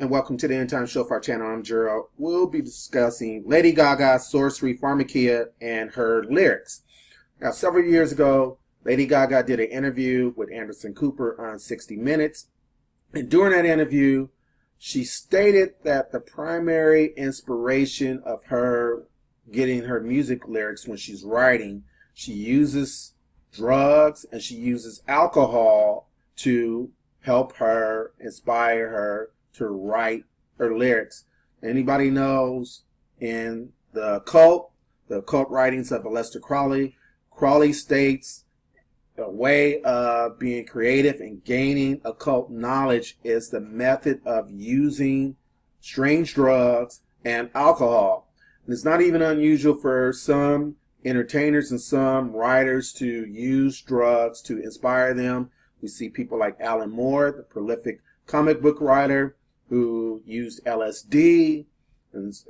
and welcome to the End Time Show for our channel. I'm Gerald. We'll be discussing Lady Gaga's Sorcery Pharmakeia and her lyrics. Now, several years ago, Lady Gaga did an interview with Anderson Cooper on 60 Minutes. And during that interview, she stated that the primary inspiration of her getting her music lyrics when she's writing, she uses drugs and she uses alcohol to help her, inspire her to write her lyrics. Anybody knows in the cult, the cult writings of Aleister Crowley, Crowley states a way of being creative and gaining occult knowledge is the method of using strange drugs and alcohol. And it's not even unusual for some entertainers and some writers to use drugs to inspire them. We see people like Alan Moore, the prolific comic book writer, who used LSD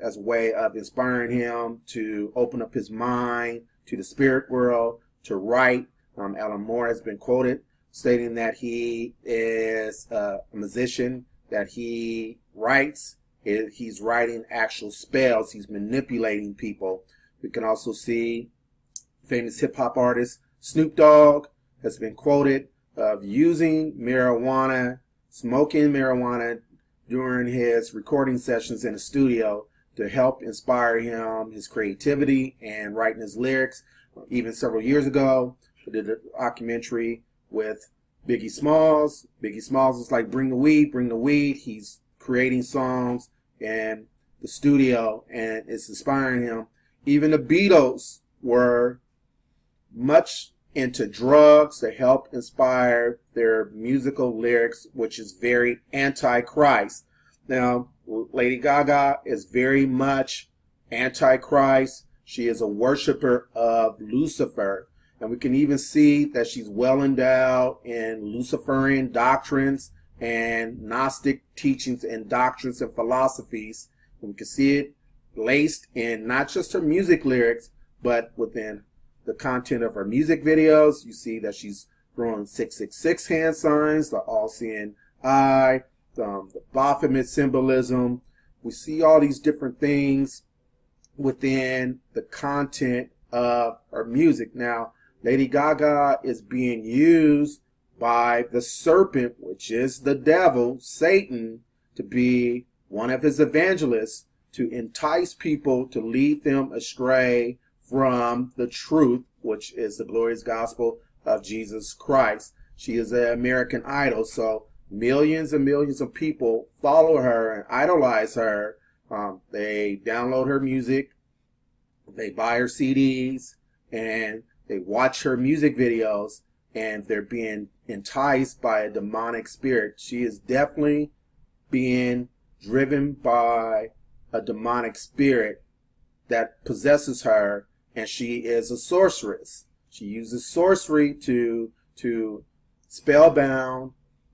as a way of inspiring him to open up his mind to the spirit world, to write. Um, Alan Moore has been quoted stating that he is a musician, that he writes, he's writing actual spells, he's manipulating people. We can also see famous hip hop artist Snoop Dogg has been quoted of using marijuana, smoking marijuana during his recording sessions in the studio to help inspire him, his creativity, and writing his lyrics. Even several years ago, I did a documentary with Biggie Smalls. Biggie Smalls was like, bring the weed, bring the weed. He's creating songs in the studio and it's inspiring him. Even the Beatles were much into drugs to help inspire their musical lyrics, which is very anti-Christ. Now, Lady Gaga is very much anti-Christ. She is a worshiper of Lucifer. And we can even see that she's well endowed in Luciferian doctrines and Gnostic teachings and doctrines and philosophies. And we can see it laced in not just her music lyrics, but within the content of her music videos. You see that she's throwing 666 hand signs, the all-seeing eye, um, the Baphomet symbolism. We see all these different things within the content of her music. Now, Lady Gaga is being used by the serpent, which is the devil, Satan, to be one of his evangelists to entice people to lead them astray from the truth, which is the glorious gospel of Jesus Christ. She is an American idol, so millions and millions of people follow her and idolize her. Um, they download her music, they buy her CDs, and they watch her music videos, and they're being enticed by a demonic spirit. She is definitely being driven by a demonic spirit that possesses her and she is a sorceress. She uses sorcery to to spellbound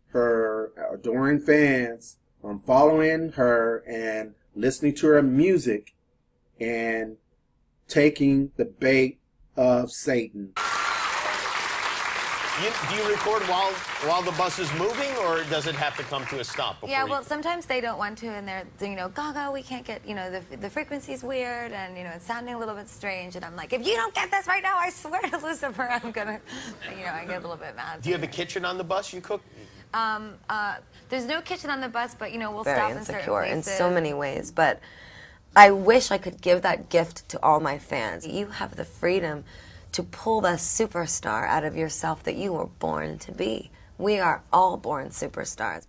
her adoring fans from following her and listening to her music and taking the bait of Satan. You, do you record while while the bus is moving, or does it have to come to a stop? yeah, well, you... sometimes they don't want to, and they're you know, Gaga, we can't get you know the the frequency's weird, and you know it's sounding a little bit strange, and I'm like, if you don't get this right now, I swear to Lucifer, I'm gonna, you know, I get a little bit mad. Do you have a kitchen on the bus? You cook? Um, uh, there's no kitchen on the bus, but you know we'll Very stop insecure in certain places. in so many ways, but. I wish I could give that gift to all my fans. You have the freedom to pull the superstar out of yourself that you were born to be. We are all born superstars.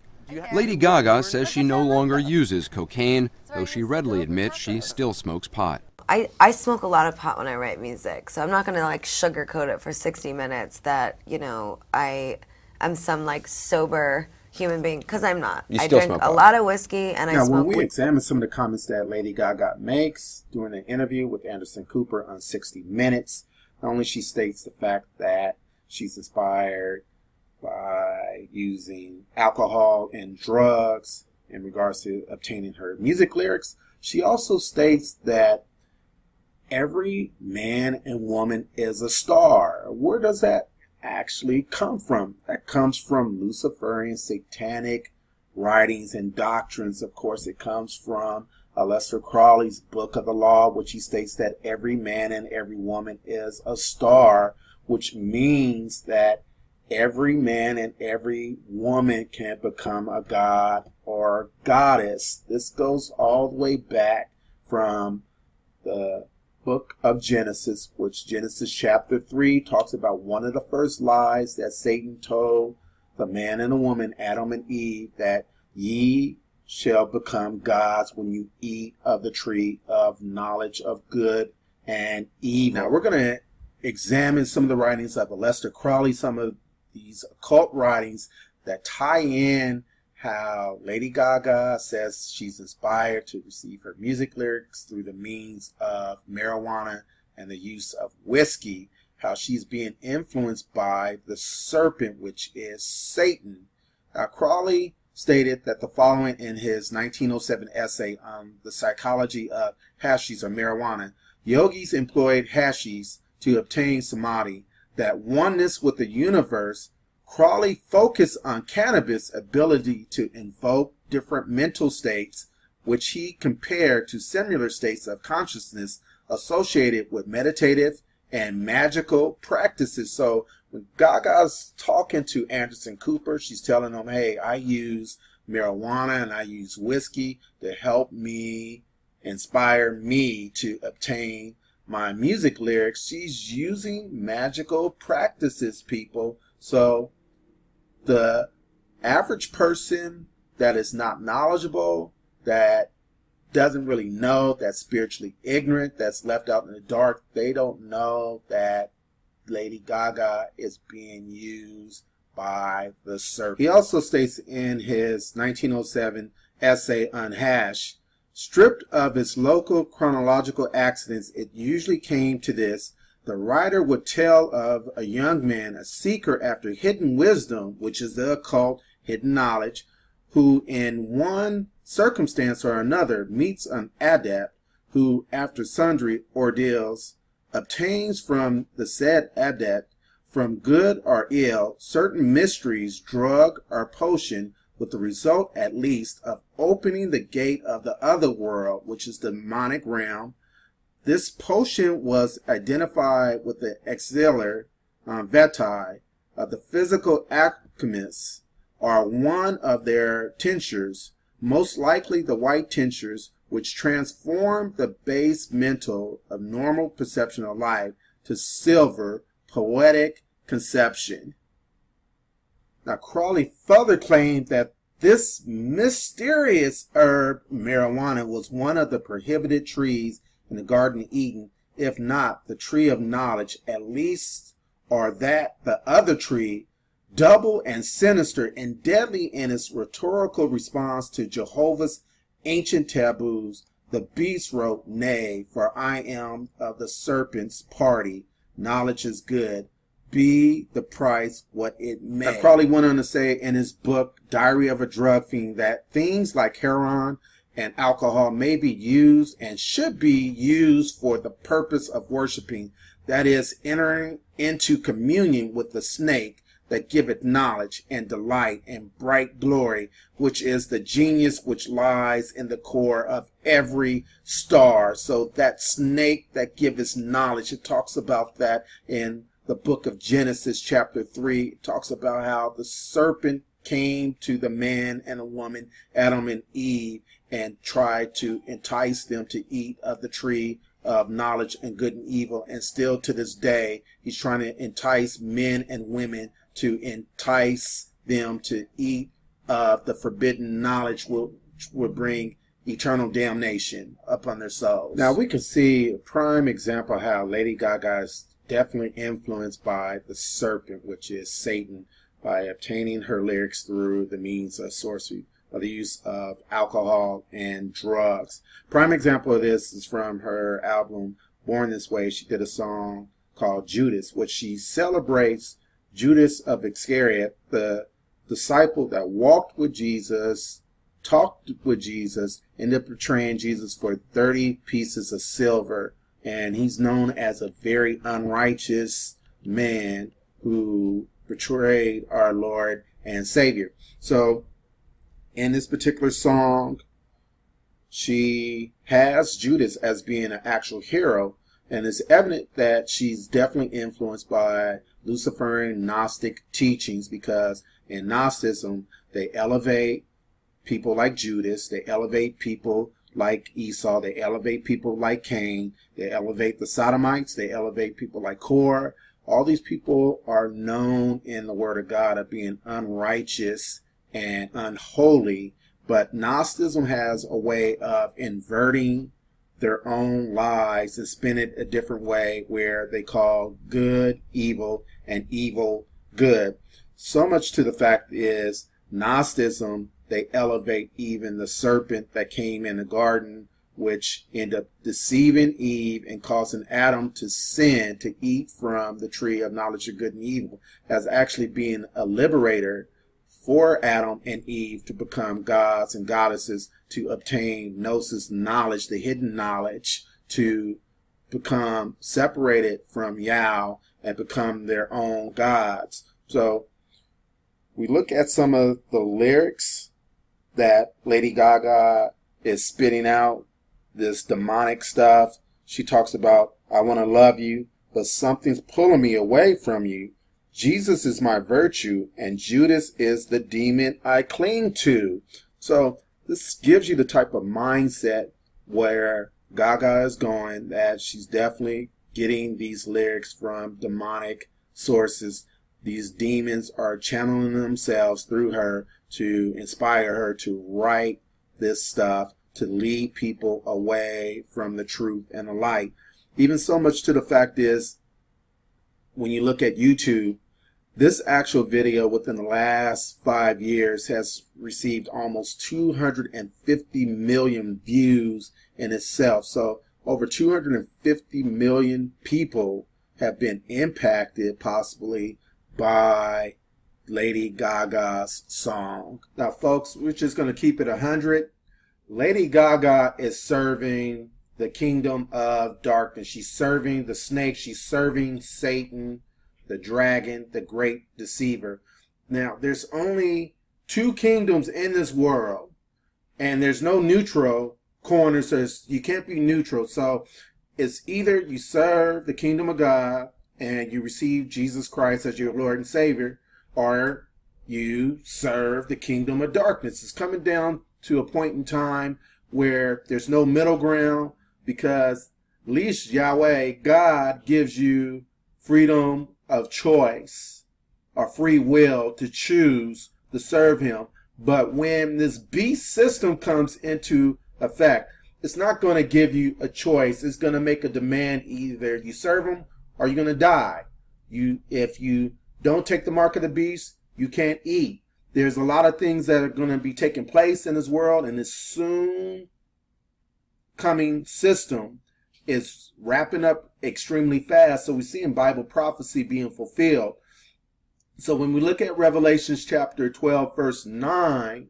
Lady Gaga says she no longer uses cocaine, though she readily admits she still smokes pot. I, I smoke a lot of pot when I write music, so I'm not going to like sugarcoat it for 60 minutes that, you know, I am some like sober human being because I'm not. You I still drink smoke a pot. lot of whiskey and I Now, smoke when we weed. examine some of the comments that Lady Gaga makes during an interview with Anderson Cooper on 60 Minutes, not only she states the fact that she's inspired by using alcohol and drugs in regards to obtaining her music lyrics, she also states that every man and woman is a star. Where does that actually come from? That comes from Luciferian satanic writings and doctrines. Of course, it comes from Uh, Aleister Crowley's Book of the Law, which he states that every man and every woman is a star, which means that every man and every woman can become a god or goddess. This goes all the way back from the book of Genesis, which Genesis chapter 3 talks about one of the first lies that Satan told the man and the woman, Adam and Eve, that ye shall become gods when you eat of the tree of knowledge of good and evil. Now we're going to examine some of the writings of Aleister Crowley, some of these occult writings that tie in how Lady Gaga says she's inspired to receive her music lyrics through the means of marijuana and the use of whiskey, how she's being influenced by the serpent, which is Satan. Now, Crowley stated that the following in his 1907 essay on the psychology of hashish or marijuana. Yogis employed hashish to obtain samadhi, that oneness with the universe Crowley focused on cannabis' ability to invoke different mental states, which he compared to similar states of consciousness associated with meditative and magical practices. So when Gaga's talking to Anderson Cooper, she's telling him, hey, I use marijuana and I use whiskey to help me inspire me to obtain my music lyrics. She's using magical practices, people. So the average person that is not knowledgeable, that doesn't really know, that's spiritually ignorant, that's left out in the dark, they don't know that Lady Gaga is being used by the serpent. He also states in his 1907 essay Unhashed, stripped of its local chronological accidents, it usually came to this the writer would tell of a young man, a seeker after hidden wisdom, which is the occult, hidden knowledge, who in one circumstance or another meets an adept who, after sundry ordeals, obtains from the said adept, from good or ill, certain mysteries, drug or potion, with the result at least of opening the gate of the other world, which is the demonic realm, this potion was identified with the elixir um, vitae of the physical alchemists or one of their tinctures, most likely the white tinctures, which transformed the base mental of normal perception of life to silver poetic conception. Now, Crowley further claimed that this mysterious herb, marijuana, was one of the prohibited trees in the Garden of Eden, if not the tree of knowledge, at least, or that the other tree, double and sinister and deadly in its rhetorical response to Jehovah's ancient taboos, the beast wrote, Nay, for I am of the serpent's party. Knowledge is good. Be the price what it may. I probably went on to say in his book, Diary of a Drug Fiend, that things like heroin and alcohol may be used and should be used for the purpose of worshiping, that is, entering into communion with the snake that giveth knowledge and delight and bright glory, which is the genius which lies in the core of every star. So that snake that giveth knowledge, it talks about that in the book of Genesis, chapter 3. It talks about how the serpent came to the man and a woman, Adam and Eve, and tried to entice them to eat of the tree of knowledge and good and evil. And still to this day, he's trying to entice men and women to entice them to eat of the forbidden knowledge which will bring eternal damnation upon their souls. Now we can see a prime example how Lady Gaga is definitely influenced by the serpent, which is Satan, by obtaining her lyrics through the means of sorcery of the use of alcohol and drugs. Prime example of this is from her album Born This Way. She did a song called Judas, which she celebrates Judas of Iscariot, the disciple that walked with Jesus, talked with Jesus, ended up betraying Jesus for 30 pieces of silver. And he's known as a very unrighteous man who betrayed our Lord and Savior. So in this particular song, she has Judas as being an actual hero, and it's evident that she's definitely influenced by Luciferian Gnostic teachings because in Gnosticism, they elevate people like Judas, they elevate people like Esau, they elevate people like Cain, they elevate the Sodomites, they elevate people like Korah. All these people are known in the Word of God of being unrighteous and unholy, but Gnosticism has a way of inverting their own lives and spin it a different way where they call good evil and evil good. So much to the fact is Gnosticism, they elevate even the serpent that came in the garden, which ended up deceiving Eve and causing Adam to sin to eat from the tree of knowledge of good and evil as actually being a liberator for Adam and Eve to become gods and goddesses to obtain gnosis knowledge, the hidden knowledge, to become separated from Yao and become their own gods. So we look at some of the lyrics that Lady Gaga is spitting out, this demonic stuff. She talks about, I want to love you, but something's pulling me away from you. Jesus is my virtue, and Judas is the demon I cling to. So this gives you the type of mindset where Gaga is going, that she's definitely getting these lyrics from demonic sources. These demons are channeling themselves through her to inspire her to write this stuff, to lead people away from the truth and the light. Even so much to the fact is, when you look at YouTube, this actual video within the last five years has received almost 250 million views in itself. So over 250 million people have been impacted possibly by Lady Gaga's song. Now, folks, we're just going to keep it 100. Lady Gaga is serving the kingdom of darkness. She's serving the snake. She's serving Satan the dragon, the great deceiver. Now, there's only two kingdoms in this world, and there's no neutral corner, so you can't be neutral. So it's either you serve the kingdom of God and you receive Jesus Christ as your Lord and Savior, or you serve the kingdom of darkness. It's coming down to a point in time where there's no middle ground because least Yahweh, God, gives you freedom of choice or free will to choose to serve him. But when this beast system comes into effect, it's not going to give you a choice. It's going to make a demand either you serve him or you're going to die. You, if you don't take the mark of the beast, you can't eat. There's a lot of things that are going to be taking place in this world and this soon coming system is wrapping up extremely fast. So we see in Bible prophecy being fulfilled. So when we look at Revelations chapter 12, verse 9,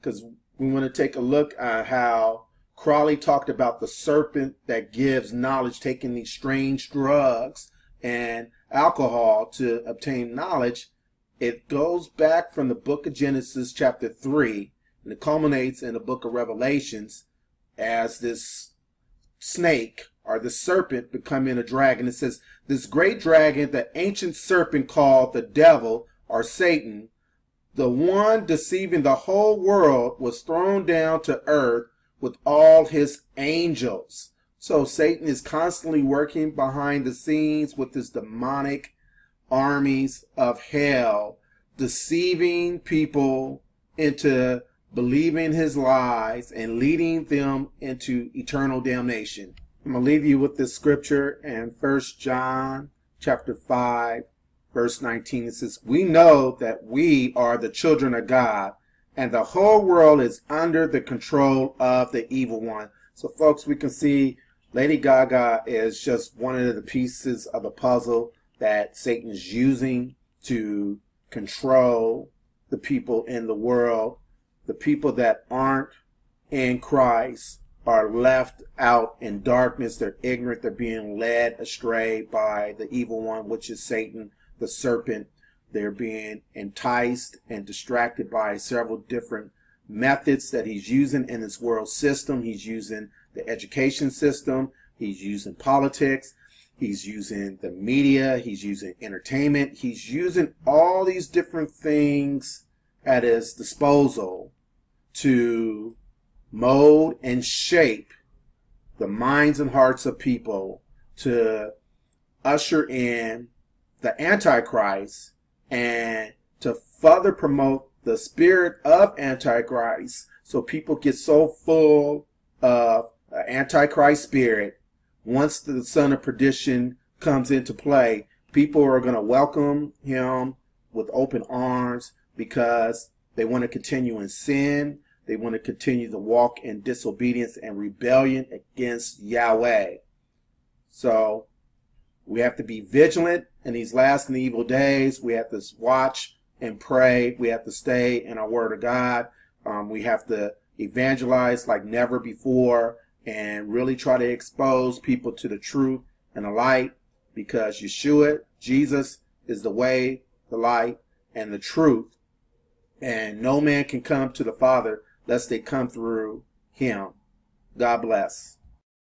because we want to take a look at how Crowley talked about the serpent that gives knowledge, taking these strange drugs and alcohol to obtain knowledge. It goes back from the book of Genesis, chapter 3, and it culminates in the book of Revelations as this snake or the serpent becoming a dragon. It says, This great dragon, the ancient serpent called the devil or Satan, the one deceiving the whole world, was thrown down to earth with all his angels. So Satan is constantly working behind the scenes with his demonic armies of hell, deceiving people into believing his lies and leading them into eternal damnation. I'm going to leave you with this scripture in First John chapter 5 verse 19. It says, "We know that we are the children of God, and the whole world is under the control of the evil one." So folks, we can see Lady Gaga is just one of the pieces of the puzzle that Satan's using to control the people in the world the people that aren't in Christ are left out in darkness. They're ignorant. They're being led astray by the evil one, which is Satan, the serpent. They're being enticed and distracted by several different methods that he's using in this world system. He's using the education system. He's using politics. He's using the media. He's using entertainment. He's using all these different things at his disposal to mold and shape the minds and hearts of people to usher in the Antichrist and to further promote the spirit of Antichrist so people get so full of Antichrist spirit. Once the son of perdition comes into play, people are going to welcome him with open arms because they want to continue in sin. They want to continue to walk in disobedience and rebellion against Yahweh. So we have to be vigilant in these last and evil days. We have to watch and pray. We have to stay in our word of God. Um, we have to evangelize like never before and really try to expose people to the truth and the light because Yeshua, Jesus, is the way, the light, and the truth. And no man can come to the Father lest they come through him. God bless.